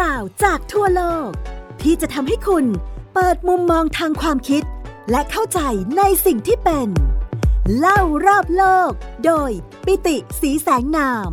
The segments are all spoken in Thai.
ราวจากทั่วโลก ที่จะทำให้คุณเปิดมุมมองทางความคิด และเข้าใจในสิ่งที่เป็น เล่ารอบโลก โดยปิติสีแสงนาม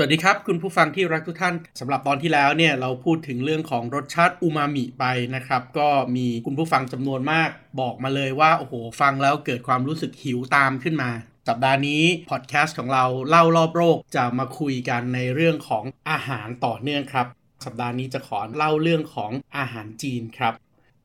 วัสดีครับ คุณผู้ฟังที่รักทุกท่านสำหรับตอนที่แล้วเนี่ยเราพูดถึงเรื่องของรสชาติอูมามิไปนะครับ ก็มีคุณผู้ฟังจำนวนมากบอกมาเลยว่า โอ้โห ฟังแล้วเกิดความรู้สึกหิวตามขึ้นมาสัปดาห์นี้พอดแคสต์ของเราเล่ารอบโลกจะมาคุยกันในเรื่องของอาหารต่อเนื่องครับ สัปดาห์นี้จะขอเล่าเรื่องของอาหารจีนครับ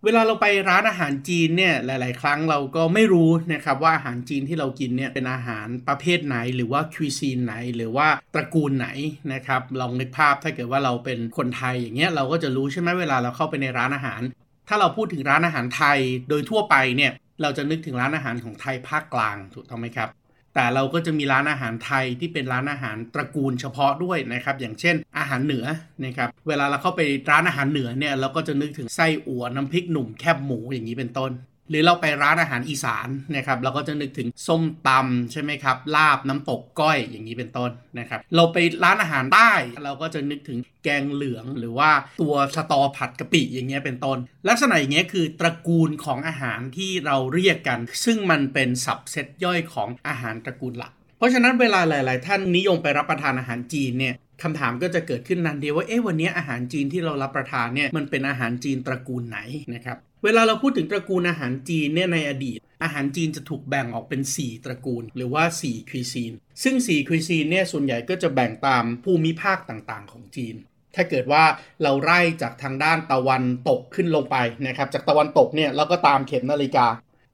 เวลาเราไปร้านอาหารจีนเนี่ยหลาย ๆ ครั้งเราก็ไม่รู้นะครับว่าอาหารจีนที่เรากินเนี่ยเป็นอาหารประเภทไหน หรือว่าคุยซีนไหน หรือว่าตระกูลไหนนะครับลองนึกภาพถ้าเกิดว่าเราเป็นคนไทยอย่างเงี้ยเราก็จะรู้ใช่ไหมเวลาเราเข้าไปในร้านอาหาร ถ้าเราพูดถึงร้านอาหารไทยโดยทั่วไปเนี่ยเราจะนึกถึงร้านอาหารของไทยภาคกลางถูกต้องไหมครับ แต่เราก็จะมีร้านอาหารไทยที่เป็นร้านอาหารตระกูลเฉพาะด้วยนะครับอย่างเช่น อาหารเหนือนะครับเวลาเราเข้าไปร้านอาหารเหนือเนี่ยเราก็จะนึกถึงไส้อั่วน้ำพริกหนุ่มแคบหมูอย่างนี้เป็นต้น หรือเราไปร้านอาหารอีสานนะครับเราก็จะนึกถึงส้มตำใช่ไหมครับลาบน้ำตกก้อยอย่างนี้เป็นต้นนะครับเราไปร้านอาหารใต้เราก็จะนึกถึงแกงเหลืองหรือว่าตัวสตอผัดกะปิอย่างเงี้ยเป็นต้น ลักษณะอย่างเงี้ยคือตระกูลของอาหารที่เราเรียกกัน ซึ่งมันเป็นสับเซตย่อยของอาหารตระกูลหลัก เพราะฉะนั้นเวลาหลาย ๆ ท่านนิยมไปรับประทานอาหารจีนเนี่ยคำถามก็จะเกิดขึ้นนันเดียวว่าเอ๊ะวันนี้อาหารจีนที่เรารับประทานเนี่ยมันเป็นอาหารจีนตระกูลไหนนะครับ เวลาเราพูดถึงตระกูลอาหารจีนเนี่ยในอดีต อาหารจีนจะถูกแบ่งออกเป็น 4 ตระกูล หรือว่า 4คุยซีน ซึ่ง 4คุยซีนเนี่ยส่วนใหญ่ก็จะแบ่งตามภูมิภาคต่างๆ ของจีน ถ้าเกิดว่าเราไล่จากทางด้านตะวันตกขึ้นลงไปนะครับจากตะวันตกเนี่ยเราก็ตามเข็มนาฬิกา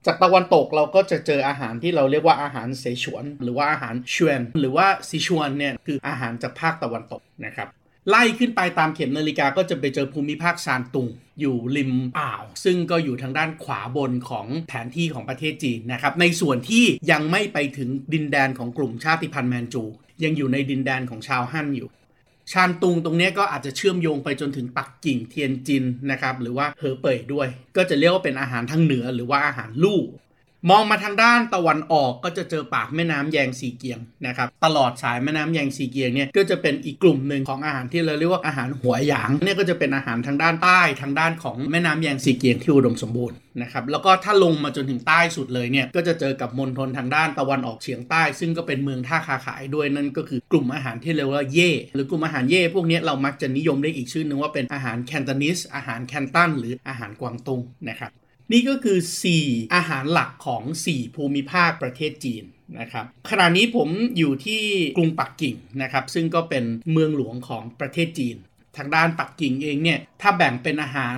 จากตะวันตกเราก็จะเจออาหารที่เราเรียกว่าอาหารเสฉวน หรือว่าอาหารชวนหรือว่าซิชวนเนี่ยคืออาหารจากภาคตะวันตกนะครับ ไล่ขึ้นไปตามเข็มนาฬิกาก็จะไปเจอภูมิภาคซานตุง อยู่ริมอ่าว ซึ่งก็อยู่ทางด้านขวาบนของแผนที่ของประเทศจีนนะครับในส่วนที่ยังไม่ไปถึงดินแดนของกลุ่มชาติพันธุ์แมนจู ยังอยู่ในดินแดนของชาวฮั่นอยู่ชานตุงตรงนี้ก็อาจจะเชื่อมโยงไปจนถึงปักกิ่งเทียนจินนะครับหรือว่าเหอเป่ยด้วย ก็จะเรียกว่าเป็นอาหารทางเหนือหรือว่าอาหารลู่ มองมาทางด้านตะวันออกก็จะเจอปากแม่น้ำแยงซีเกียงนะครับตลอดสายแม่น้ำแยงซีเกียงเนี่ยก็จะเป็นอีกกลุ่มหนึ่งของอาหารที่เราเรียกว่าอาหารหัวหยางเนี่ยก็จะเป็นอาหารทางด้านใต้ทางด้านของแม่น้ำแยงซีเกียงที่อุดมสมบูรณ์นะครับแล้วก็ถ้าลงมาจนถึงใต้สุดเลยเนี่ยก็จะเจอกับมณฑลทางด้านตะวันออกเฉียงใต้ ซึ่งก็เป็นเมืองท่าคาขายด้วยนั่นก็คือกลุ่มอาหารที่เรียกว่าเย่หรือกลุ่มอาหารเย่พวกนี้เรามักจะนิยมได้อีกชื่อนึงว่าเป็นอาหารแคนตานิสอาหารแคนตันหรืออาหารกวางตุงนะครับ นี่ก็คือ 4 อาหารหลักของ 4 ภูมิภาคประเทศจีนนะครับขณะนี้ผมอยู่ที่กรุงปักกิ่งนะครับ ซึ่งก็เป็นเมืองหลวงของประเทศจีน ทางด้านปักกิ่งเองเนี่ย ถ้าแบ่งเป็นอาหาร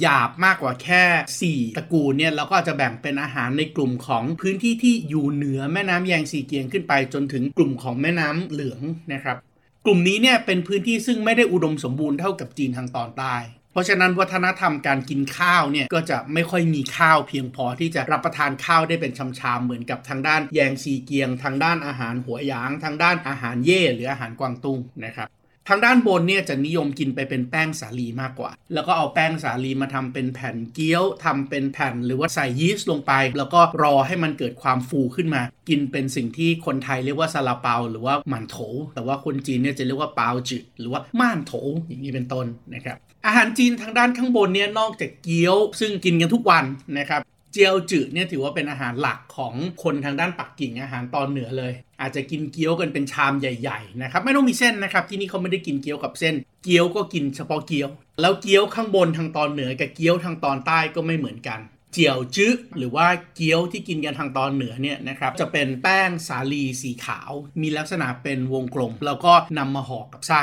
หยาบๆ มากกว่าแค่ 4 ตระกูลเนี่ยเราก็จะแบ่งเป็นอาหารในกลุ่มของพื้นที่ที่อยู่เหนือแม่น้ำแยงซีเกียงขึ้นไป จนถึงกลุ่มของแม่น้ำเหลืองนะครับ กลุ่มนี้เนี่ยเป็นพื้นที่ซึ่งไม่ได้อุดมสมบูรณ์เท่ากับจีนทางตอนใต้ เพราะฉะนั้นวัฒนธรรมการกินข้าวเนี่ยก็จะไม่ค่อยมีข้าวเพียงพอที่จะรับประทานข้าวได้เป็นชามๆเหมือนกับทางด้านแยงซีเกียง ทางด้านอาหารหัวหยาง ทางด้านอาหารเย่หรืออาหารกวางตุ้งนะครับ ทางด้านบนเนี่ยจะนิยมกินไปเป็นแป้งสาลีมากกว่า แล้วก็เอาแป้งสาลีมาทำเป็นแผ่นเกี๊ยวทำเป็นแผ่นหรือว่าใส่ยีสต์ลงไป แล้วก็รอให้มันเกิดความฟูขึ้นมา กินเป็นสิ่งที่คนไทยเรียกว่าซาลาเปา หรือว่าหมันโถ แต่ว่าคนจีนเนี่ยจะเรียกว่าเปาจืหรือว่าม่านโถอย่างนี้เป็นต้นนะครับอาหารจีนทางด้านข้างบนเนี่ยนอกจากเกี๊ยว ซึ่งกินกันทุกวันนะครับ เจียวจืดเนี่ยถือว่าเป็นอาหารหลักของคนทางด้านปักกิ่งอาหารตอนเหนือเลย อาจจะกินเกี๊ยวกันเป็นชามใหญ่ๆนะครับไม่ต้องมีเส้นนะครับที่นี่เขาไม่ได้กินเกี๊ยวกับเส้น เกี๊ยวก็กินเฉพาะเกี๊ยว แล้วเกี๊ยวข้างบนทางตอนเหนือกับเกี๊ยวทางตอนใต้ก็ไม่เหมือนกันเจียวจื้อหรือว่าเกี๊ยวที่กินกันทางตอนเหนือเนี่ยนะครับจะเป็นแป้งสาลีสีขาว มีลักษณะเป็นวงกลม แล้วก็นำมาห่อกับไส้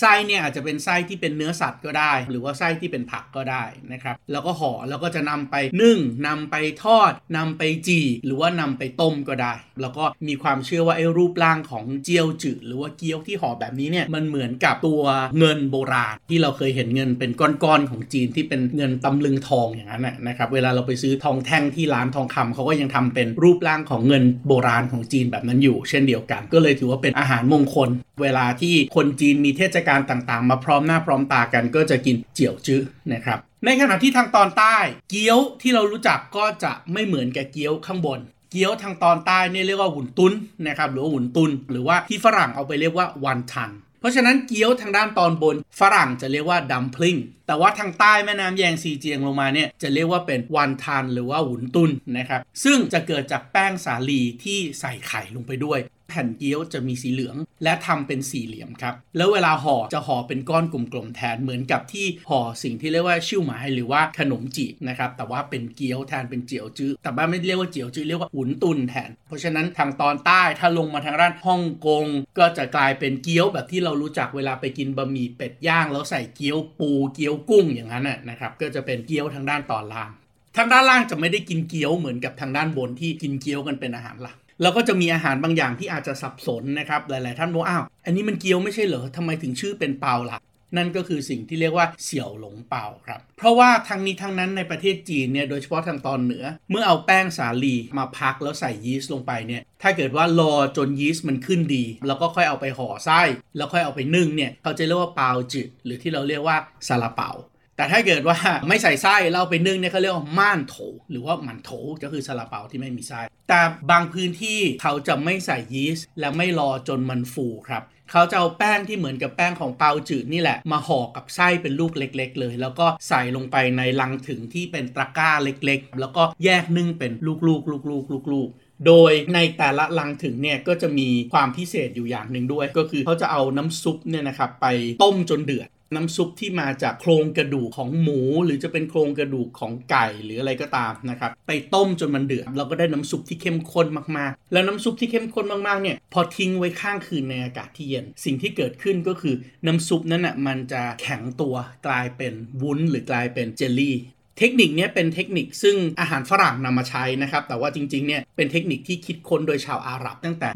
ไส้เนี่ยอาจจะเป็นไส้ที่เป็นเนื้อสัตว์ก็ได้ หรือว่าไส้ที่เป็นผักก็ได้นะครับแล้วก็ห่อแล้วก็จะนำไปนึ่งนำไปทอดนำไปจี่หรือว่านำไปต้มก็ได้ แล้วก็มีความเชื่อว่าไอ้รูปร่างของเจียวจืดหรือว่าเกี๊ยวที่ห่อแบบนี้เนี่ยมันเหมือนกับตัวเงินโบราณ ที่เราเคยเห็นเงินเป็นก้อนๆของจีนที่เป็นเงินตำลึงทองอย่างนั้นนะครับเวลาเราไปซื้อทองแท่งที่ร้านทองคำเขาก็ยังทำเป็นรูปร่างของเงินโบราณของจีนแบบนั้นอยู่ เช่นเดียวกัน ก็เลยถือว่าเป็นอาหารมงคล เวลาที่คนจีนมีเทศกาลต่างๆ มาพร้อมหน้าพร้อมตากันก็จะกินเจียวจื้อนะครับ ในขณะที่ทางตอนใต้ เกี๊ยวที่เรารู้จักก็จะไม่เหมือนกับเกี๊ยวข้างบน เกี๊ยวทางตอนใต้เนี่ยเรียกว่าหุ่นตุ้นนะครับหรือว่าหุ่นตุน หรือว่าที่ฝรั่งเอาไปเรียกว่าวันทันเพราะฉะนั้นเกี๊ยวทางด้านตอนบนฝรั่งจะเรียกว่าดัมพลิงแต่ว่าทางใต้แม่น้ำแยงซีเจียงลงมาเนี่ยจะเรียกว่าเป็นวันทันหรือว่าหุนตุนนะครับซึ่งจะเกิดจากแป้งสาลีที่ใส่ไข่ลงไปด้วย แผ่นเกี๊ยวจะมีสีเหลือง และทำเป็นสี่เหลี่ยมครับ แล้วเวลาห่อจะห่อเป็นก้อนกลมๆแทนเหมือนกับที่ห่อสิ่งที่เรียกว่าชิ่วหมายหรือว่าขนมจีบนะครับแต่ว่าเป็นเกี๊ยวแทนเป็นเจียวจื้อแต่บ้านไม่เรียกว่าเจียวจื้อเรียกว่าหุนตุนแทน เพราะฉะนั้นทางตอนใต้ถ้าลงมาทางด้านฮ่องกงก็จะกลายเป็นเกี๊ยวแบบที่เรารู้จักเวลาไปกินบะหมี่เป็ดย่างแล้วใส่เกี๊ยวปูเกี๊ยวกุ้งอย่างนั้นนะครับก็จะเป็นเกี๊ยวทางด้านตอนล่าง ทางด้านล่างจะไม่ได้กินเกี๊ยวเหมือนกับทางด้านบนที่กินเกี๊ยวกันเป็นอาหารหลัก แล้วก็จะมีอาหารบางอย่างที่อาจจะสับสนนะครับ หลาย ๆ ท่านบอกอ้าว อันนี้มันเกี๊ยวไม่ใช่เหรอทำไมถึงชื่อเป็นเปาล่ะ นั่นก็คือสิ่งที่เรียกว่าเสี่ยวหลงเปาครับ เพราะว่าทั้งนี้ทั้งนั้นในประเทศจีนเนี่ยโดยเฉพาะทางตอนเหนือ เมื่อเอาแป้งสาลีมาพักแล้วใส่ยีสต์ลงไปเนี่ย ถ้าเกิดว่ารอจนยีสต์มันขึ้นดี แล้วก็ค่อยเอาไปห่อไส้ แล้วค่อยเอาไปนึ่งเนี่ยเขาจะเรียกว่าเปาจืดหรือที่เราเรียกว่าซาลาเปา แต่ถ้าเกิดว่าไม่ใส่ไส้เราไปนึ่งเนี่ยเขาเรียกว่าม่านโถ หรือว่าหมันโถก็คือซาลาเปาที่ไม่มีไส้แต่บางพื้นที่เขาจะไม่ใส่ยีสต์และไม่รอจนมันฟูครับเขาจะเอาแป้งที่เหมือนกับแป้งของเปาจืดนี่แหละ มาห่อกับไส้เป็นลูกเล็ก ๆ เลย แล้วก็ใส่ลงไปในลังถึงที่เป็นตะกร้าเล็ก ๆ แล้วก็แยกนึ่งเป็นลูกๆลูกๆลูกๆโดยในแต่ละลังถึงเนี่ยก็จะมีความพิเศษอยู่อย่างหนึ่งด้วย ก็คือเขาจะเอาน้ำซุปเนี่ยนะครับไปต้มจนเดือด น้ำซุปที่มาจากโครงกระดูกของหมู หรือจะเป็นโครงกระดูกของไก่หรืออะไรก็ตามนะครับไปต้มจนมันเดือดเราก็ได้น้ำซุปที่เข้มข้นมากๆ แล้วน้ำซุปที่เข้มข้นมากๆเนี่ยพอทิ้งไว้ข้างคืนในอากาศที่เย็น สิ่งที่เกิดขึ้นก็คือน้ำซุปนั้นอะมันจะแข็งตัวกลายเป็นวุ้น หรือกลายเป็นเจลลี่เทคนิคนี้เป็นเทคนิคซึ่งอาหารฝรั่งนำมาใช้นะครับ แต่ว่าจริงๆเนี่ยเป็นเทคนิคที่คิดค้นโดยชาวอาหรับตั้งแต่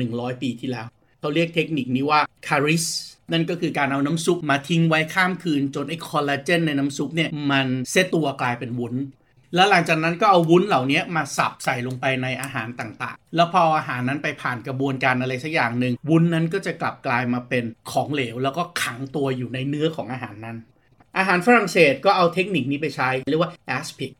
1,100 ปีที่แล้ว เขาเรียกเทคนิคนี้ว่าคาริสนั่นก็คือการเอาน้ำซุปมาทิ้งไว้ข้ามคืน จนไอ้คอลลาเจนในน้ำซุปเนี่ยมันเซตตัวกลายเป็นวุ้น แล้วหลังจากนั้นก็เอาวุ้นเหล่านี้มาสับใส่ลงไปในอาหารต่างๆ แล้วพออาหารนั้นไปผ่านกระบวนการอะไรสักอย่างหนึ่งวุ้นนั้นก็จะกลับกลายมาเป็นของเหลว แล้วก็ขังตัวอยู่ในเนื้อของอาหารนั้น อาหารฝรั่งเศสก็เอาเทคนิคนี้ไปใช้เรียกว่า aspic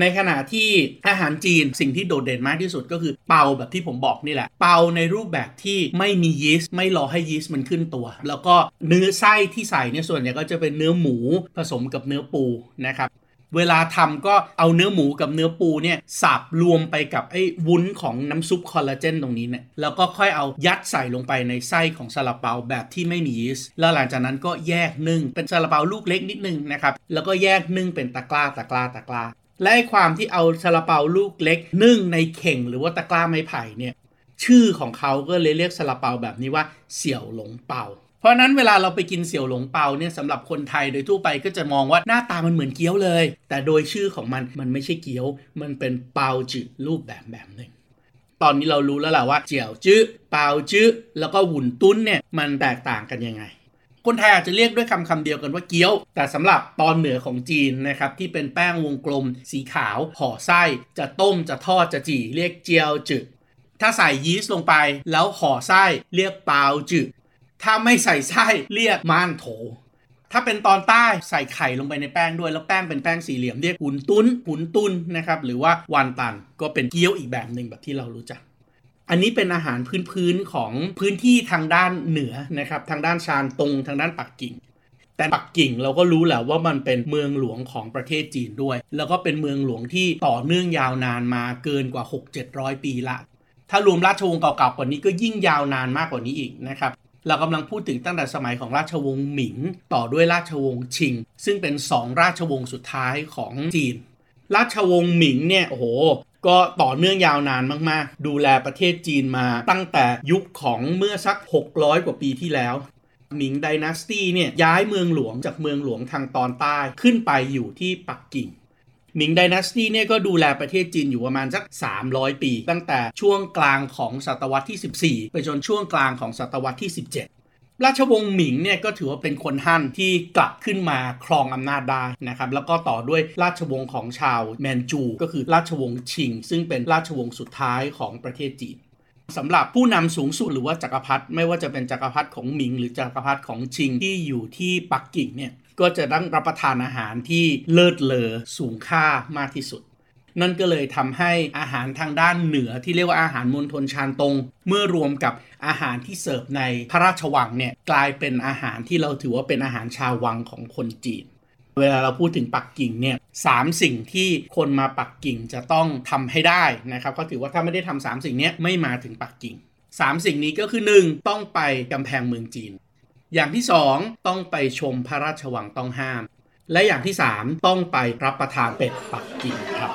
ในขณะที่อาหารจีนสิ่งที่โดดเด่นมากที่สุดก็คือเปาแบบที่ผมบอกนี่แหละ เปาในรูปแบบที่ไม่มียีสต์ไม่รอให้ยีสต์มันขึ้นตัว แล้วก็เนื้อไส้ที่ใส่เนี่ยส่วนใหญ่ก็จะเป็นเนื้อหมูผสมกับเนื้อปูนะครับเวลาทำก็เอาเนื้อหมูกับเนื้อปูเนี่ยสับรวมไปกับไอ้วุ้นของน้ำซุปคอลลาเจนตรงนี้เนี่ยแล้วก็ค่อยเอายัดใส่ลงไปในไส้ของซาลาเปาแบบที่ไม่มียีสต์แล้วหลังจากนั้นก็แยกนึ่งเป็นซาลาเปาลูกเล็กนิดนึงนะครับแล้วก็แยกนึ่งเป็นตะกร้าตะกร้าตะกร้า และความที่เอาซาลาเปาลูกเล็ก นึ่งในเข่งหรือว่าตะกร้าไม้ไผ่เนี่ยชื่อของเขาก็เลยเรียกซาลาเปาแบบนี้ว่าเสี่ยวหลงเปา เพราะนั้นเวลาเราไปกินเสี่ยวหลงเปาเนี่ยสำหรับคนไทยโดยทั่วไปก็จะมองว่าหน้าตามันเหมือนเกี๊ยวเลย แต่โดยชื่อของมันมันไม่ใช่เกี๊ยว มันเป็นเปาจืดรูปแบบแบบหนึ่งตอนนี้เรารู้แล้วแหละว่าเจียวจื้อเปาจื้อแล้วก็หุ่นตุ้นเนี่ยมันแตกต่างกันยังไง คนไทยอาจจะเรียกด้วยคำคำเดียวกันว่าเกี๊ยว แต่สำหรับตอนเหนือของจีนนะครับที่เป็นแป้งวงกลม สีขาวห่อไส้ จะต้มจะทอดจะจี่เรียกเจียวจืดถ้าใส่ยีสต์ลงไปแล้วห่อไส้เรียกเปาจืดถ้าไม่ใส่ไส้เรียกม่านโถ ถ้าเป็นตอนใต้ใส่ไข่ลงไปในแป้งด้วย แล้วแป้งเป็นแป้งสี่เหลี่ยมเรียกหุนตุ้นหุนตุนนะครับหรือว่าวันตันก็เป็นเกี๊ยวอีกแบบหนึ่งแบบที่เรารู้จัก อันนี้เป็นอาหารพื้นๆของพื้นที่ทางด้านเหนือนะครับ ทางด้านชานตรงทางด้านปักกิ่ง แต่ปักกิ่งเราก็รู้แหละว่ามันเป็นเมืองหลวงของประเทศจีนด้วย แล้วก็เป็นเมืองหลวงที่ต่อเนื่องยาวนานมาเกินกว่า 6-700 ปีละ ถ้ารวมราชวงศ์เก่าๆกว่านี้ก็ยิ่งยาวนานมากกว่านี้อีกนะครับเรากำลังพูดถึงตั้งแต่สมัยของราชวงศ์หมิง ต่อด้วยราชวงศ์ชิง ซึ่งเป็นสองราชวงศ์สุดท้ายของจีน ราชวงศ์หมิงเนี่ยโอ้โห ก็ต่อเนื่องยาวนานมาก ๆ ดูแลประเทศจีนมาตั้งแต่ยุคของเมื่อสัก 600 กว่าปีที่แล้วหมิงไดนาสตี้เนี่ยย้ายเมืองหลวงจากเมืองหลวงทางตอนใต้ขึ้นไปอยู่ที่ปักกิ่งหมิงไดนาสตี้เนี่ยก็ดูแลประเทศจีนอยู่ประมาณสัก 300 ปี ตั้งแต่ช่วงกลางของศตวรรษที่ 14 ไปจนช่วงกลางของศตวรรษที่ 17 ราชวงศ์หมิงเนี่ยก็ถือว่าเป็นคนฮั่นที่กลับขึ้นมาครองอำนาจได้นะครับแล้วก็ต่อด้วยราชวงศ์ของชาวแมนจู ก็คือราชวงศ์ชิง ซึ่งเป็นราชวงศ์สุดท้ายของประเทศจีนสำหรับผู้นำสูงสุดหรือว่าจักรพรรดิไม่ว่าจะเป็นจักรพรรดิของหมิง หรือจักรพรรดิของชิงที่อยู่ที่ปักกิ่งเนี่ยก็จะต้องรับประทานอาหารที่เลิศเลอสูงค่ามากที่สุด นั่นก็เลยทำให้อาหารทางด้านเหนือที่เรียกว่าอาหารมณฑลชานตง เมื่อรวมกับอาหารที่เสิร์ฟในพระราชวังเนี่ยกลายเป็นอาหารที่เราถือว่าเป็นอาหารชาววังของคนจีน เวลาเราพูดถึงปักกิ่งเนี่ยสามสิ่งที่คนมาปักกิ่งจะต้องทำให้ได้นะครับก็ถือว่าถ้าไม่ได้ทำสามสิ่งนี้ไม่มาถึงปักกิ่งสามสิ่งนี้ก็คือ 1. ต้องไปกำแพงเมืองจีน อย่างที่ 2 ต้องไปชมพระราชวังต้องห้ามและอย่างที่ 3 ต้องไปรับประทานเป็ดปักกิ่งครับ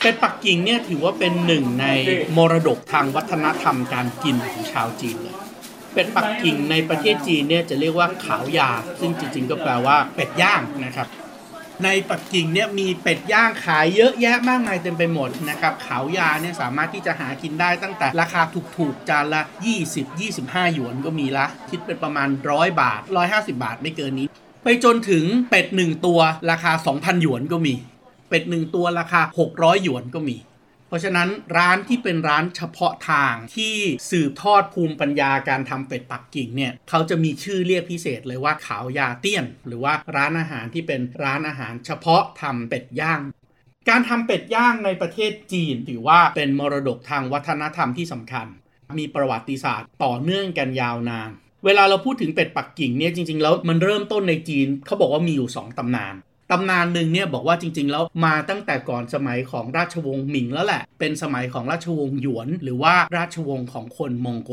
เป็ดปักกิ่งเนี่ยถือว่าเป็นหนึ่งในมรดกทางวัฒนธรรมการกินของชาวจีนเลยเป็ดปักกิ่งในประเทศจีนเนี่ยจะเรียกว่าขาวยา ซึ่งจริงๆก็แปลว่าเป็ดย่างนะครับ ในปักกิ่งเนี่ยมีเป็ดย่างขายเยอะแยะมากมายเต็มไปหมดนะครับขาวยาเนี่ยสามารถที่จะหากินได้ตั้งแต่ราคาถูกๆจานละ 20-25 หยวนก็มีละ คิดเป็นประมาณ 100 บาท 150 บาทไม่เกินนี้ ไปจนถึงเป็ด1ตัวราคา 2,000 หยวนก็มี เป็ด1ตัวราคา 600 หยวนก็มี เพราะฉะนั้นร้านที่เป็นร้านเฉพาะทางที่สืบทอดภูมิปัญญาการทำเป็ดปักกิ่งเนี่ยเขาจะมีชื่อเรียกพิเศษเลยว่าขาวยาเตี้ยน หรือว่าร้านอาหารที่เป็นร้านอาหารเฉพาะทำเป็ดย่างการทำเป็ดย่างในประเทศจีนถือว่าเป็นมรดกทางวัฒนธรรมที่สำคัญ มีประวัติศาสตร์ต่อเนื่องกันยาวนาน เวลาเราพูดถึงเป็ดปักกิ่งเนี่ยจริงๆแล้วมันเริ่มต้นในจีนเขาบอกว่ามีอยู่ 2ตำนานตำนานหนึ่งเนี่ยบอกว่าจริง ๆ แล้วมาตั้งแต่ก่อนสมัยของราชวงศ์หมิงแล้วแหละ เป็นสมัยของราชวงศ์หยวน หรือว่าราชวงศ์ของคนมองโก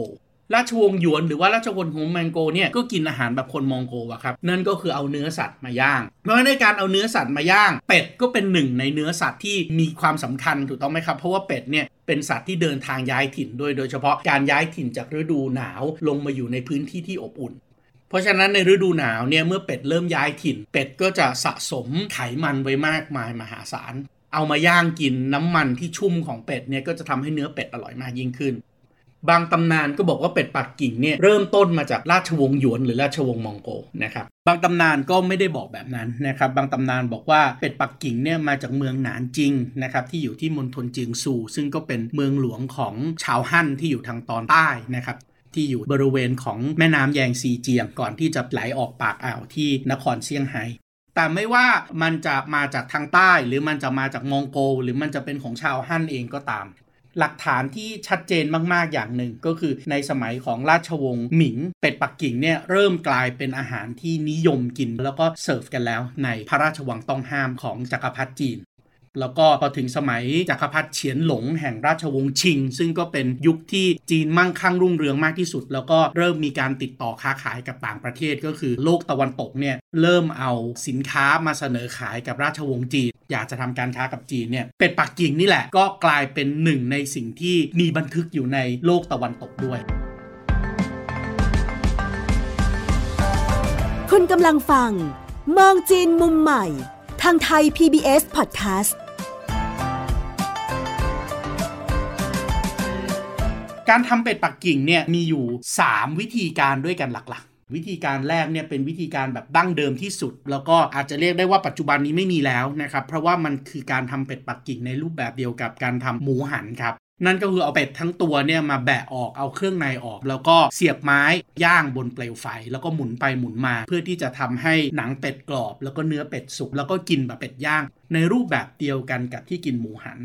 ราชวงศ์หยวนหรือว่าราชวงศ์ของมองโกเนี่ยก็กินอาหารแบบคนมองโกะครับนั่นก็คือเอาเนื้อสัตว์มาย่างเพราะในการเอาเนื้อสัตว์มาย่าง เป็ดก็เป็นหนึ่งในเนื้อสัตว์ที่มีความสำคัญถูกต้องไหมครับเพราะว่าเป็ดเนี่ยเป็นสัตว์ที่เดินทางย้ายถิ่นโดยโดยเฉพาะการย้ายถิ่นจากฤดูหนาวลงมาอยู่ในพื้นที่ที่อบอุ่นเพราะฉะนั้นในฤดูหนาวเนี่ยเมื่อเป็ดเริ่มย้ายถิ่น เป็ดก็จะสะสมไขมันไว้มากมายมหาศาล เอามาย่างกินน้ำมันที่ชุ่มของเป็ดเนี่ยก็จะทำให้เนื้อเป็ดอร่อยมากยิ่งขึ้น บางตำนานก็บอกว่าเป็ดปักกิ่งเนี่ยเริ่มต้นมาจากราชวงศ์หยวนหรือราชวงศ์มองโกนะครับบางตำนานก็ไม่ได้บอกแบบนั้นนะครับบางตำนานบอกว่าเป็ดปักกิ่งเนี่ยมาจากเมืองหนานจิงนะครับที่อยู่ที่มณฑลเจียงซูซึ่งก็เป็นเมืองหลวงของชาวฮั่นที่อยู่ทางตอนใต้นะครับที่อยู่บริเวณของแม่น้ำแยงซีเจียงก่อนที่จะไหลออกปากอ่าวที่นครเซี่ยงไฮ้แต่ไม่ว่ามันจะมาจากทางใต้ หรือมันจะมาจากมองโก หรือมันจะเป็นของชาวฮั่นเองก็ตาม หลักฐานที่ชัดเจนมากๆอย่างหนึ่งก็คือในสมัยของราชวงศ์หมิง เป็ดปักกิ่งเนี่ยเริ่มกลายเป็นอาหารที่นิยมกิน แล้วก็เสิร์ฟกันแล้วในพระราชวังต้องห้ามของจักรพรรดิจีน แล้วก็พอถึงสมัยจักรพรรดิเฉียนหลงแห่งราชวงศ์ชิง ซึ่งก็เป็นยุคที่จีนมั่งคั่งรุ่งเรืองมากที่สุด แล้วก็เริ่มมีการติดต่อค้าขายกับต่างประเทศก็คือโลกตะวันตกเนี่ยเริ่มเอาสินค้ามาเสนอขายกับราชวงศ์จีน อยากจะทำการค้ากับจีนเนี่ยเป็ดปักกิ่งนี่แหละก็กลายเป็นหนึ่งในสิ่งที่มีบันทึกอยู่ในโลกตะวันตกด้วยคุณกำลังฟัง มองจีนมุมใหม่ ทางไทย PBS Podcast การทำเป็ดปักกิ่งเนี่ยมีอยู่ 3 วิธีการด้วยกันหลักๆ วิธีการแรกเนี่ยเป็นวิธีการแบบดั้งเดิมที่สุด แล้วก็อาจจะเรียกได้ว่าปัจจุบันนี้ไม่มีแล้วนะครับ เพราะว่ามันคือการทำเป็ดปักกิ่งในรูปแบบเดียวกับการทำหมูหันครับนั่นก็คือเอาเป็ดทั้งตัวเนี่ยมาแบะออกเอาเครื่องในออก แล้วก็เสียบไม้ย่างบนเปลวไฟ แล้วก็หมุนไปหมุนมา เพื่อที่จะทำให้หนังเป็ดกรอบ แล้วก็เนื้อเป็ดสุกแล้วก็กินแบบเป็ดย่าง ในรูปแบบเดียวกันกับที่กินหมูหัน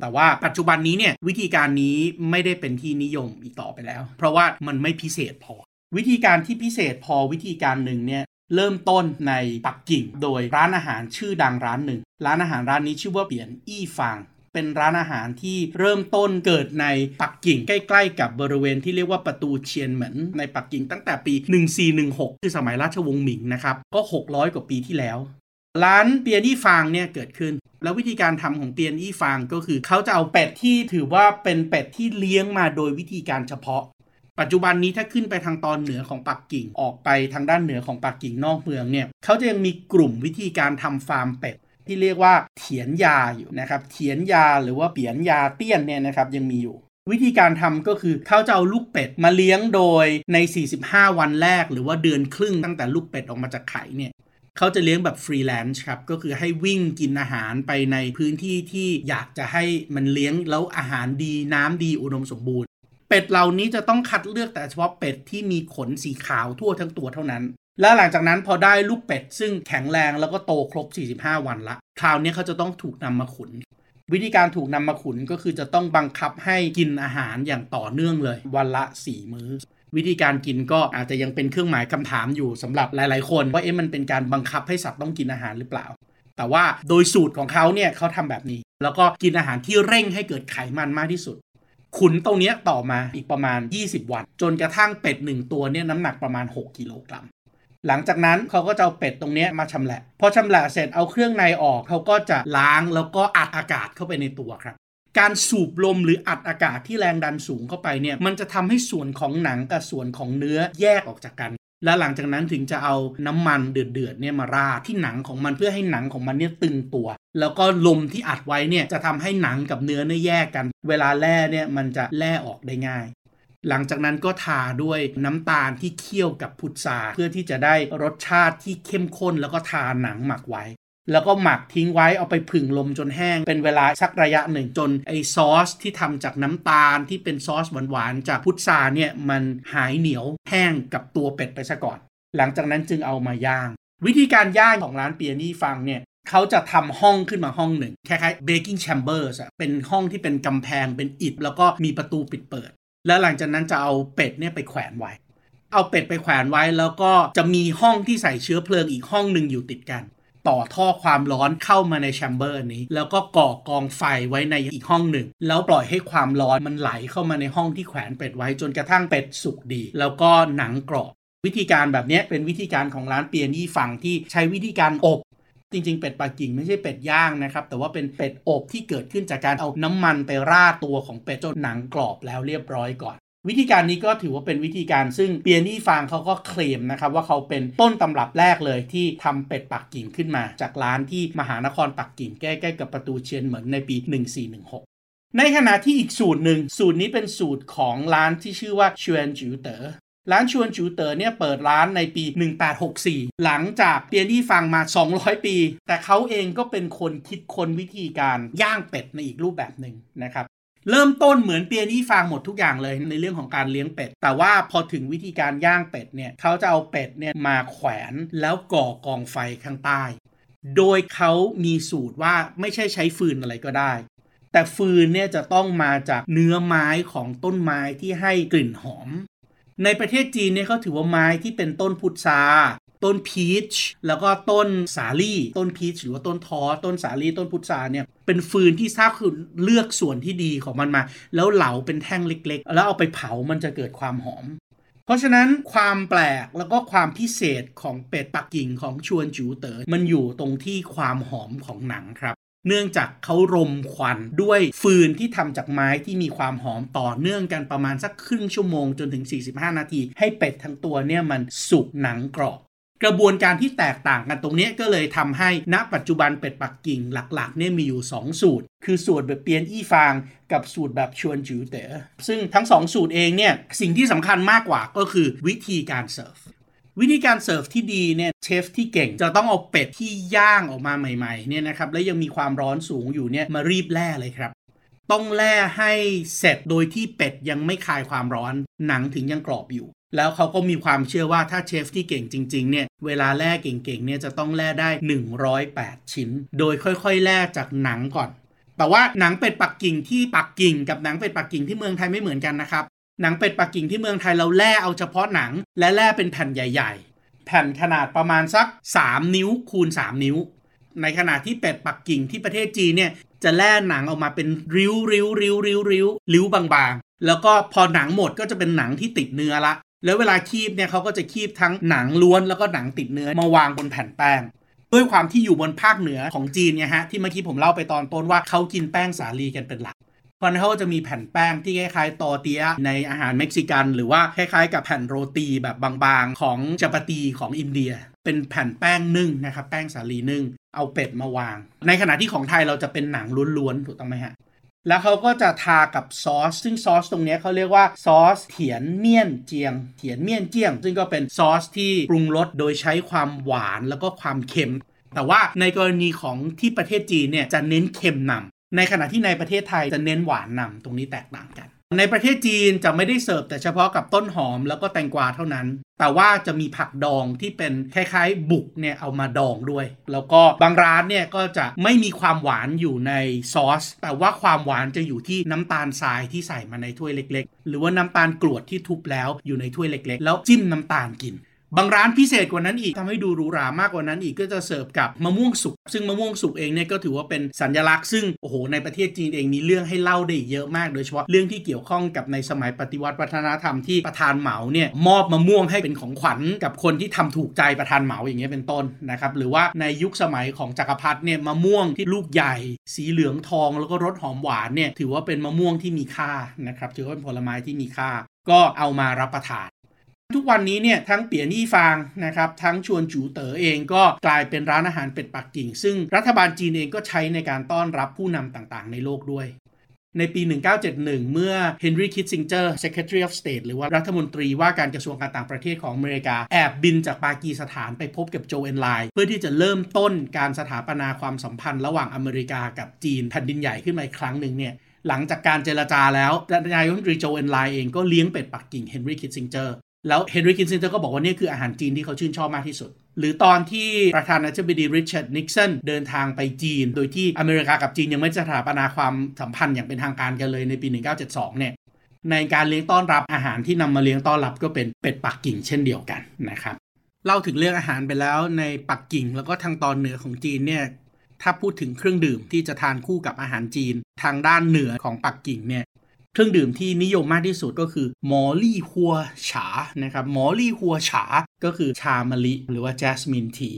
แต่ว่าปัจจุบันนี้เนี่ยวิธีการนี้ไม่ได้เป็นที่นิยมอีกต่อไปแล้ว เพราะว่ามันไม่พิเศษพอ วิธีการที่พิเศษพอวิธีการหนึ่งเนี่ยเริ่มต้นในปักกิ่ง โดยร้านอาหารชื่อดังร้านหนึ่ง ร้านอาหารร้านนี้ชื่อว่าเปียนอี้ฟางเป็นร้านอาหารที่เริ่มต้นเกิดในปักกิ่ง ใกล้ ๆ กับบริเวณที่เรียกว่าประตูเชียนเหมินในปักกิ่งตั้งแต่ปี 1416 คือสมัยราชวงศ์หมิงนะครับ ก็ 600 กว่าปีที่แล้ว ร้านเปียนี่ฟางเนี่ยเกิดขึ้น แล้ววิธีการทำของเปียนี่ฟางก็คือเขาจะเอาเป็ดที่ถือว่าเป็นเป็ดที่เลี้ยงมาโดยวิธีการเฉพาะ ปัจจุบันนี้ถ้าขึ้นไปทางตอนเหนือของปักกิ่งออกไปทางด้านเหนือของปักกิ่งนอกเมืองเนี่ยเขาจะยังมีกลุ่มวิธีการทำฟาร์มเป็ดที่เรียกว่าเถียนยาอยู่นะครับเถียนยาหรือว่าเปียนยาเตี้ยนเนี่ยนะครับยังมีอยู่วิธีการทำก็คือเขาจะเอาลูกเป็ดมาเลี้ยงโดยใน 45 วันแรก หรือว่าเดือนครึ่งตั้งแต่ลูกเป็ดออกมาจากไข่เนี่ย เขาจะเลี้ยงแบบฟรีแลนซ์ครับ ก็คือให้วิ่งกินอาหารไปในพื้นที่ที่อยากจะให้มันเลี้ยงแล้วอาหารดีน้ำดีอุดมสมบูรณ์ เป็ดเหล่านี้จะต้องคัดเลือกแต่เฉพาะเป็ดที่มีขนสีขาวทั่วทั้งตัวเท่านั้น แล้วหลังจากนั้นพอได้ลูกเป็ด ซึ่งแข็งแรงแล้วก็โตครบ 45 วันละ คราวนี้เขาจะต้องถูกนำมาขุนวิธีการถูกนำมาขุนก็คือจะต้องบังคับให้กินอาหารอย่างต่อเนื่องเลย วันละ 4 มื้อ วิธีการกินก็อาจจะยังเป็นเครื่องหมายคำถามอยู่สำหรับหลาย ๆ คนว่าเอ๊ะมันเป็นการบังคับให้สัตว์ต้องกินอาหารหรือเปล่า แต่ว่าโดยสูตรของเขาเนี่ยเขาทำแบบนี้ แล้วก็กินอาหารที่เร่งให้เกิดไขมันมากที่สุด ขุนตรงนี้ต่อมาอีกประมาณ 20 วัน จนกระทั่งเป็ดหนึ่งตัวเนี่ยน้ำหนักประมาณ 6 กิโลกรัมหลังจากนั้นเขาก็จะเอาเป็ดตรงนี้มาชำแหละ พอชำแหละเสร็จเอาเครื่องในออกเขาก็จะล้างแล้วก็อัดอากาศเข้าไปในตัวครับ การสูบลมหรืออัดอากาศที่แรงดันสูงเข้าไปเนี่ยมันจะทำให้ส่วนของหนังกับส่วนของเนื้อแยกออกจากกัน และหลังจากนั้นถึงจะเอาน้ำมันเดือดๆเนี่ยมาราดที่หนังของมันเพื่อให้หนังของมันเนี่ยตึงตัว แล้วก็ลมที่อัดไว้เนี่ยจะทำให้หนังกับเนื้อเนี่ยแยกกัน เวลาแล่เนี่ยมันจะแล่ออกได้ง่ายหลังจากนั้นก็ทาด้วยน้ำตาลที่เคี่ยวกับพุทราเพื่อที่จะได้รสชาติที่เข้มข้นแล้วก็ทาหนังหมักไว้ แล้วก็หมักทิ้งไว้เอาไปผึ่งลมจนแห้ง เป็นเวลาสักระยะหนึ่งจนไอซอสที่ทำจากน้ำตาลที่เป็นซอสหวานๆจากพุทราเนี่ยมันหายเหนียวแห้งกับตัวเป็ดไปซะก่อน หลังจากนั้นจึงเอามาย่าง วิธีการย่างของร้านเปียนี่ฟังเนี่ยเขาจะทำห้องขึ้นมาห้องหนึ่งคล้ายๆ baking chambers อะเป็นห้องที่เป็นกำแพงเป็นอิฐแล้วก็มีประตูปิดเปิด แล้วหลังจากนั้นจะเอาเป็ดเนี่ยไปแขวนไว้เอาเป็ดไปแขวนไว้แล้วก็จะมีห้องที่ใส่เชื้อเพลิงอีกห้องหนึ่งอยู่ติดกัน ต่อท่อความร้อนเข้ามาในแชมเบอร์นี้ แล้วก็ก่อกองไฟไว้ในอีกห้องหนึ่ง แล้วปล่อยให้ความร้อนมันไหลเข้ามาในห้องที่แขวนเป็ดไว้จนกระทั่งเป็ดสุกดี แล้วก็หนังกรอบวิธีการแบบนี้เป็นวิธีการของร้านเปียนี่ฝั่งที่ใช้วิธีการอบจริงๆ เป็ดปักกิ่งไม่ใช่เป็ดย่างนะครับ แต่ว่าเป็นเป็ดอบที่เกิดขึ้นจากการเอาน้ำมันไปราดตัวของเป็ดจนหนังกรอบแล้วเรียบร้อยก่อน วิธีการนี้ก็ถือว่าเป็นวิธีการซึ่งเปียนี่ฟางเขาก็เคลมนะครับว่าเขาเป็นต้นตำรับแรกเลยที่ทำเป็ดปักกิ่งขึ้นมา จากร้านที่มหานครปักกิ่งใกล้ๆกับประตูเชียนเหมือนในปี 1416ในขณะที่อีกสูตรหนึ่งสูตรนี้เป็นสูตรของร้านที่ชื่อว่าชวนจิวเตอ๋อร้านชวนจูเตอร์เนี่ยเปิดร้านในปี 1864 หลังจากเปียนี่ฟังมา 200 ปี แต่เขาเองก็เป็นคนคิดค้นวิธีการย่างเป็ดในอีกรูปแบบหนึ่งนะครับ เริ่มต้นเหมือนเปียนี่ฟังหมดทุกอย่างเลยในเรื่องของการเลี้ยงเป็ด แต่ว่าพอถึงวิธีการย่างเป็ดเนี่ยเขาจะเอาเป็ดเนี่ยมาแขวนแล้วก่อกองไฟข้างใต้ โดยเขามีสูตรว่าไม่ใช่ใช้ฟืนอะไรก็ได้ แต่ฟืนเนี่ยจะต้องมาจากเนื้อไม้ของต้นไม้ที่ให้กลิ่นหอม ในประเทศจีนเนี่ยเขาถือว่าไม้ที่เป็นต้นพุทรา ต้นพีชแล้วก็ต้นสาลี่ต้นพีชหรือว่าต้นทอต้นสาลี่ต้นพุทราเนี่ยเป็นฟืนที่ทราบคือเลือกส่วนที่ดีของมันมา แล้วเหลาเป็นแท่งเล็ก ๆ แล้วเอาไปเผามันจะเกิดความหอม เพราะฉะนั้นความแปลกแล้วก็ความพิเศษของเป็ดปักกิ่งของชวนจูเต๋อมันอยู่ตรงที่ความหอมของหนังครับเนื่องจากเขารมควันด้วยฟืนที่ทำจากไม้ที่มีความหอมต่อเนื่องกันประมาณสักครึ่งชั่วโมงจนถึง 45 นาที ให้เป็ดทั้งตัวเนี่ยมันสุกหนังกรอบ กระบวนการที่แตกต่างกันตรงนี้ก็เลยทำให้ณปัจจุบันเป็ดปักกิ่งหลักๆเนี่ยมีอยู่ 2 สูตร คือสูตรแบบเปียนอี้ฟางกับสูตรแบบชวนจิ๋วเต๋อซึ่งทั้ง 2 สูตรเองเนี่ยสิ่งที่สำคัญมากกว่าก็คือวิธีการเสิร์ฟวิธีการเสิร์ฟที่ดีเนี่ยเชฟที่เก่งจะต้องเอาเป็ดที่ย่างออกมาใหม่ๆเนี่ยนะครับและยังมีความร้อนสูงอยู่เนี่ยมารีบแล่เลยครับต้องแล่ให้เสร็จโดยที่เป็ดยังไม่คายความร้อน หนังถึงยังกรอบอยู่ แล้วเขาก็มีความเชื่อว่าถ้าเชฟที่เก่งจริงๆเนี่ยเวลาแล่เก่งๆเนี่ยจะต้องแล่ได้ 108 ชิ้น โดยค่อยๆแล่จากหนังก่อน แต่ว่าหนังเป็ดปักกิ่งที่ปักกิ่งกับหนังเป็ดปักกิ่งที่เมืองไทยไม่เหมือนกันนะครับหนังเป็ดปักกิ่งที่เมืองไทยเราแล่เอาเฉพาะหนัง และแล่เป็นแผ่นใหญ่ ๆ แผ่นขนาดประมาณสัก 3 นิ้วคูณ 3 นิ้ว ในขณะที่เป็ดปักกิ่งที่ประเทศจีนเนี่ยจะแล่หนังออกมาเป็นริ้วริ้วริ้วริ้วริ้วริ้วบางๆ แล้วก็พอหนังหมดก็จะเป็นหนังที่ติดเนื้อละ แล้วเวลาคีบเนี่ยเขาก็จะคีบทั้งหนังล้วนแล้วก็หนังติดเนื้อมาวางบนแผ่นแป้งด้วยความที่อยู่บนภาคเหนือของจีนเนี่ยฮะที่เมื่อกี้ผมเล่าไปตอนต้นว่าเขากินแป้งสาลีกันเป็นหลักเพราะเขาจะมีแผ่นแป้งที่คล้ายๆตอเตียในอาหารเม็กซิกัน หรือว่าคล้ายๆ กับแผ่นโรตีแบบบางๆ ของจัปาตีของอินเดีย เป็นแผ่นแป้งนึ่งนะครับแป้งสาลีนึ่งเอาเป็ดมาวาง ในขณะที่ของไทยเราจะเป็นหนังล้วนๆถูกต้องไหมฮะ แล้วเขาก็จะทากับซอส ซึ่งซอสตรงนี้เขาเรียกว่าซอสเถียนเมี่ยนเจียง เถียนเมี่ยนเจียง ซึ่งก็เป็นซอสที่ปรุงรสโดยใช้ความหวานแล้วก็ความเค็ม แต่ว่าในกรณีของที่ประเทศจีนเนี่ยจะเน้นเค็มนำในขณะที่ในประเทศไทยจะเน้นหวานนำตรงนี้แตกต่างกัน ในประเทศจีนจะไม่ได้เสิร์ฟแต่เฉพาะกับต้นหอมแล้วก็แตงกวาเท่านั้น แต่ว่าจะมีผักดองที่เป็นคล้ายๆบุกเนี่ยเอามาดองด้วย แล้วก็บางร้านเนี่ยก็จะไม่มีความหวานอยู่ในซอส แต่ว่าความหวานจะอยู่ที่น้ำตาลทรายที่ใส่มาในถ้วยเล็ก ๆ หรือว่าน้ำตาลกรวดที่ทุบแล้วอยู่ในถ้วยเล็ก ๆ แล้วจิ้มน้ำตาลกิน บางร้านพิเศษกว่านั้นอีกทำให้ดูหรูหรามากกว่านั้นอีกก็จะเสิร์ฟกับมะม่วงสุกซึ่งมะม่วงสุกเองเนี่ยก็ถือว่าเป็นสัญลักษณ์ซึ่งโอ้โหในประเทศจีนเองมีเรื่องให้เล่าได้เยอะมาก โดยเฉพาะเรื่องที่เกี่ยวข้องกับในสมัยปฏิวัติวัฒนธรรมที่ประธานเหมาเนี่ยมอบมะม่วงให้เป็นของขวัญกับคนที่ทำถูกใจประธานเหมาอย่างเงี้ยเป็นต้นนะครับหรือว่าในยุคสมัยของจักรพรรดิเนี่ยมะม่วงที่ลูกใหญ่ สีเหลืองทองแล้วก็รสหอมหวานเนี่ยถือว่าเป็นมะม่วงที่มีค่านะครับถือว่าเป็นผลไม้ที่มีค่าก็เอามารับประทาน ทุกวันนี้เนี่ยทั้งเปียนี่ฟางนะครับทั้งชวนจูเต๋อเองก็กลายเป็นร้านอาหารเป็ดปักกิ่ง ซึ่งรัฐบาลจีนเองก็ใช้ในการต้อนรับผู้นำต่างๆ ในโลกด้วย ในปี 1971 เมื่อ Henry Kissinger Secretary of State หรือว่ารัฐมนตรีว่าการกระทรวงการต่างประเทศของอเมริกา แอบบินจากปากีสถานไปพบกับโจเอนไลน์เพื่อที่จะเริ่มต้นการสถาปนาความสัมพันธ์ระหว่างอเมริกากับจีนแผ่นดินใหญ่ขึ้นมาอีกครั้งหนึ่งเนี่ยหลังจากการเจรจาแล้วนายกรัฐมนตรีโจวเอินไหลเองก็เลี้ยงเป็ดปักกิ่ง Henry Kissinger แล้ว Henry Kissinger ก็บอกว่านี่คืออาหารจีนที่เขาชื่นชอบมากที่สุด หรือตอนที่ประธานาธิบดีริชาร์ดนิกสันเดินทางไปจีน โดยที่อเมริกากับจีนยังไม่สถาปนาความสัมพันธ์อย่างเป็นทางการกันเลยในปี 1972 เนี่ย ในการเลี้ยงต้อนรับอาหารที่นำมาเลี้ยงต้อนรับก็เป็นเป็ดปักกิ่งเช่นเดียวกันนะครับ เล่าถึงเรื่องอาหารไปแล้วในปักกิ่งแล้วก็ทางตอนเหนือของจีนเนี่ย ถ้าพูดถึงเครื่องดื่มที่จะทานคู่กับอาหารจีน ทางด้านเหนือของปักกิ่งเนี่ย เครื่องดื่มที่นิยมมากที่สุดก็คือ茉莉花茶 นะครับ 茉莉花茶 ก็คือชามะลิ หรือว่า jasmine tea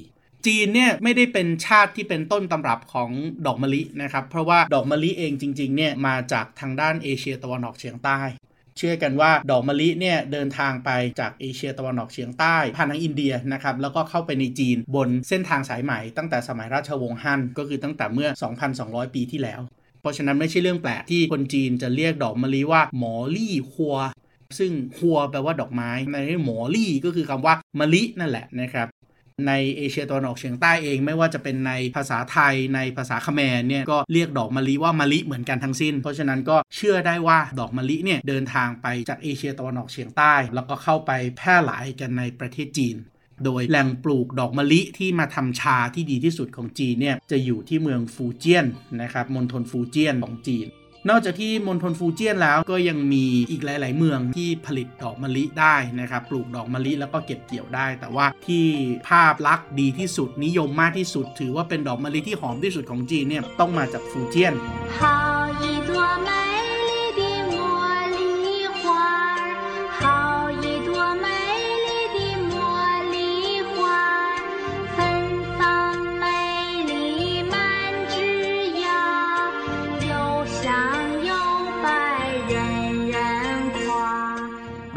จีนเนี่ยไม่ได้เป็นชาติที่เป็นต้นตำรับของดอกมะลินะครับ เพราะว่าดอกมะลิเองจริงๆเนี่ยมาจากทางด้านเอเชียตะวันออกเฉียงใต้ เชื่อกันว่าดอกมะลิเนี่ยเดินทางไปจากเอเชียตะวันออกเฉียงใต้ผ่านทางอินเดียนะครับแล้วก็เข้าไปในจีนบนเส้นทางสายไหมตั้งแต่สมัยราชวงศ์ฮั่นก็คือตั้งแต่เมื่อ 2,200 ปีที่แล้ว เพราะฉะนั้นไม่ใช่เรื่องแปลกที่คนจีนจะเรียกดอกมะลิว่าหมอลี่ฮัว ซึ่งฮัวแปลว่าดอกไม้ ในหมอลี่ก็คือคำว่ามะลินั่นแหละนะครับในเอเชียตะวันออกเฉียงใต้เองไม่ว่าจะเป็นในภาษาไทยในภาษาเขมรเนี่ยก็เรียกดอกมะลิว่ามะลิเหมือนกันทั้งสิ้น เพราะฉะนั้นก็เชื่อได้ว่าดอกมะลิเนี่ยเดินทางไปจากเอเชียตะวันออกเฉียงใต้ แล้วก็เข้าไปแพร่หลายกันในประเทศจีน โดยแหล่งปลูกดอกมะลิที่มาทำชาที่ดีที่สุดของจีนเนี่ยจะอยู่ที่เมืองฟูเจียนนะครับมณฑลฟูเจียนของจีนนอกจากที่มณฑลฟูเจียนแล้วก็ยังมีอีกหลาย ๆ เมืองที่ผลิตดอกมะลิได้นะครับปลูกดอกมะลิแล้วก็เก็บเกี่ยวได้ แต่ว่าที่ภาพลักษณ์ดีที่สุดนิยมมากที่สุด ถือว่าเป็นดอกมะลิที่หอมที่สุดของจีนเนี่ยต้องมาจากฟูเจียน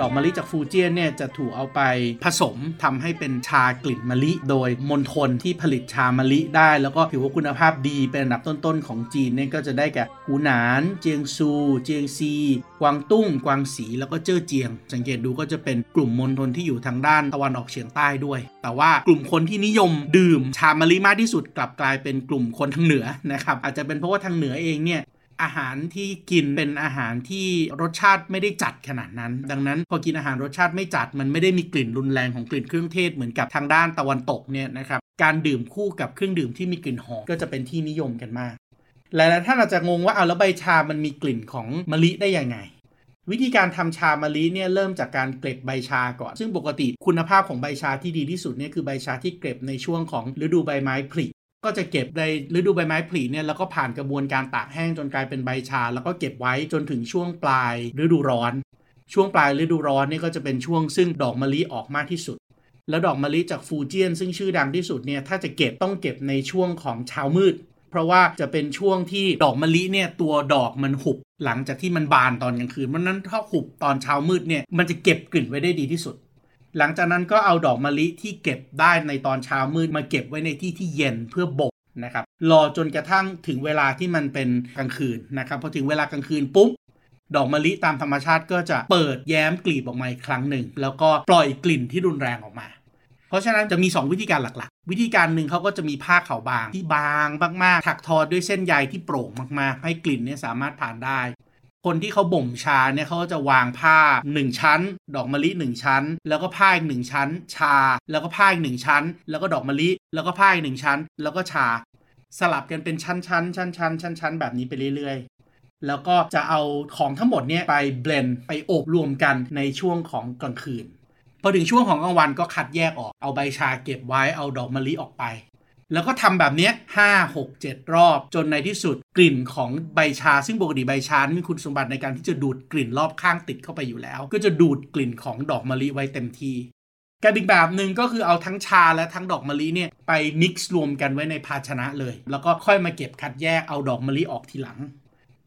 อกมะลิจากฟูเจียนเนี่ยจะถูกเอาไปผสมทำให้เป็นชากลิ่นมะลิ โดยมณฑลที่ผลิตชามะลิได้ แล้วก็ถือว่าคุณภาพดีเป็นอันดับต้นๆของจีนเนี่ยก็จะได้แก่กูหนาน เจียงซู เจียงซี กวางตุ้ง กวางสี แล้วก็เจ้อเจียง สังเกตดูก็จะเป็นกลุ่มมณฑลที่อยู่ทางด้านตะวันออกเฉียงใต้ด้วย แต่ว่ากลุ่มคนที่นิยมดื่มชามะลิมากที่สุดกลับกลายเป็นกลุ่มคนทางเหนือนะครับอาจจะเป็นเพราะว่าทางเหนือเองเนี่ย อาหารที่กินเป็นอาหารที่รสชาติไม่ได้จัดขนาดนั้น ดังนั้นพอกินอาหารรสชาติไม่จัดมันไม่ได้มีกลิ่นรุนแรงของกลิ่นเครื่องเทศเหมือนกับทางด้านตะวันตกเนี่ยนะครับการดื่มคู่กับเครื่องดื่มที่มีกลิ่นหอมก็จะเป็นที่นิยมกันมากหลายๆท่านอาจจะงงว่าเอาแล้วใบชามันมีกลิ่นของมะลิได้ยังไง วิธีการทำชามะลิเนี่ยเริ่มจากการเก็บใบชาก่อน ซึ่งปกติคุณภาพของใบชาที่ดีที่สุดเนี่ยคือใบชาที่เก็บในช่วงของฤดูใบไม้ผลิ ก็จะเก็บในฤดูใบไม้ผลิเนี่ยแล้วก็ผ่านกระบวนการตากแห้งจนกลายเป็นใบชา แล้วก็เก็บไว้จนถึงช่วงปลายฤดูร้อน ช่วงปลายฤดูร้อนนี่ก็จะเป็นช่วงซึ่งดอกมะลิออกมากที่สุด แล้วดอกมะลิจากฟูเจียน ซึ่งชื่อดังที่สุดเนี่ยถ้าจะเก็บต้องเก็บในช่วงของเช้ามืด เพราะว่าจะเป็นช่วงที่ดอกมะลิเนี่ยตัวดอกมันหุบหลังจากที่มันบานตอนกลางคืนเพราะนั้นถ้าหุบตอนเช้ามืดเนี่ยมันจะเก็บกลิ่นไว้ได้ดีที่สุด หลังจากนั้นก็เอาดอกมะลิที่เก็บได้ในตอนเช้ามืดมาเก็บไว้ในที่ที่เย็นเพื่อบกนะครับรอจนกระทั่งถึงเวลาที่มันเป็นกลางคืนนะครับพอถึงเวลากลางคืนปุ๊บดอกมะลิตามธรรมชาติก็จะเปิดแย้มกลีบออกมาอีกครั้งหนึ่ง แล้วก็ปล่อยกลิ่นที่รุนแรงออกมา เพราะฉะนั้นจะมี 2 วิธีการหลักๆ วิธีการหนึ่งเขาก็จะมีผ้าขาวบางที่บางมากๆถักทอด้วยเส้นใยที่โปร่งมากๆ ให้กลิ่นเนี่ยสามารถผ่านได้ คนที่เขาบ่มชาเนี่ยเขาจะวางผ้า 1 ชั้น ดอกมะลิ 1 ชั้น แล้วก็ผ้าอีกหนึ่งชั้น ชา แล้วก็ผ้าอีกหนึ่งชั้น แล้วก็ดอกมะลิ แล้วก็ผ้าอีกหนึ่งชั้น แล้วก็ชา สลับกันเป็นชั้นชั้นชั้นชั้นชั้นชั้นแบบนี้ไปเรื่อยๆ แล้วก็จะเอาของทั้งหมดเนี่ยไปเบลนไปอบรวมกันในช่วงของกลางคืนพอถึงช่วงของกลางวันก็คัดแยกออก เอาใบชาเก็บไว้ เอาดอกมะลิออกไป แล้วก็ทำแบบนี้ห้าหกเจ็ดรอบ จนในที่สุดกลิ่นของใบชา ซึ่งปกติใบชามีคุณสมบัติในการที่จะดูดกลิ่นรอบข้างติดเข้าไปอยู่แล้ว ก็จะดูดกลิ่นของดอกมะลิไว้เต็มที่การอีกแบบหนึ่งก็คือเอาทั้งชาและทั้งดอกมะลิเนี่ยไปมิกซ์รวมกันไว้ในภาชนะเลย แล้วก็ค่อยมาเก็บคัดแยกเอาดอกมะลิออกทีหลัง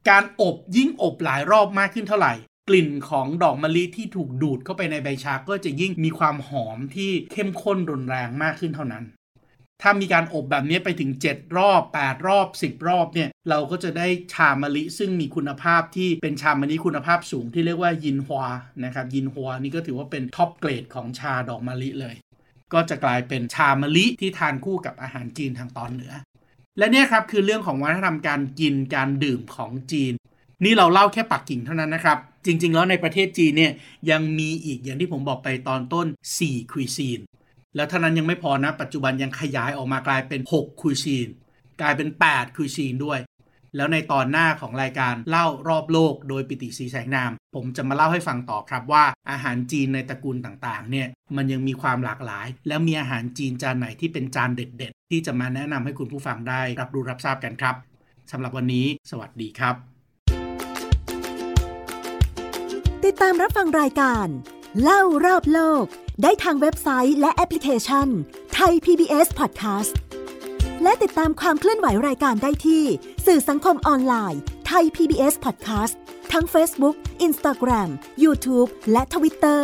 การอบยิ่งอบหลายรอบมากขึ้นเท่าไหร่ กลิ่นของดอกมะลิที่ถูกดูดเข้าไปในใบชาก็จะยิ่งมีความหอมที่เข้มข้นรุนแรงมากขึ้นเท่านั้น ถ้ามีการอบแบบนี้ไปถึง 7 รอบ 8 รอบ 10 รอบเนี่ย เราก็จะได้ชามะลิซึ่งมีคุณภาพที่เป็นชามะลิคุณภาพสูงที่เรียกว่ายินฮวานะครับยินฮวานี่ก็ถือว่าเป็น top grade ของชาดอกมะลิเลย ก็จะกลายเป็นชามะลิที่ทานคู่กับอาหารจีนทางตอนเหนือ และเนี่ยครับคือเรื่องของวัฒนธรรมการกินการดื่มของจีน นี่เราเล่าแค่ปักกิ่งเท่านั้นนะครับจริง ๆ แล้วในประเทศจีนเนี่ยยังมีอีกอย่างที่ผมบอกไปตอนต้น4คุยซีน แล้วเท่านั้นยังไม่พอนะ ปัจจุบันยังขยายออกมากลายเป็น 6 คุยชีน กลายเป็น 8 คุยชีนด้วย แล้วในตอนหน้าของรายการเล่ารอบโลกโดยปิติสีแสงนาม ผมจะมาเล่าให้ฟังต่อครับว่า อาหารจีนในตระกูลต่างๆ เนี่ยมันยังมีความหลากหลาย แล้วมีอาหารจีนจานไหนที่เป็นจานเด็ด ๆ ที่จะมาแนะนำให้คุณผู้ฟังได้รับรู้รับทราบกันครับสำหรับวันนี้ สวัสดีครับ ติดตามรับฟังรายการ เล่ารอบโลก ได้ทางเว็บไซต์และแอปพลิเคชันไทย PBS Podcast และติดตามความเคลื่อนไหวรายการได้ที่ สื่อสังคมออนไลน์ Thai PBS Podcast ทั้ง Facebook, Instagram, YouTube และ Twitter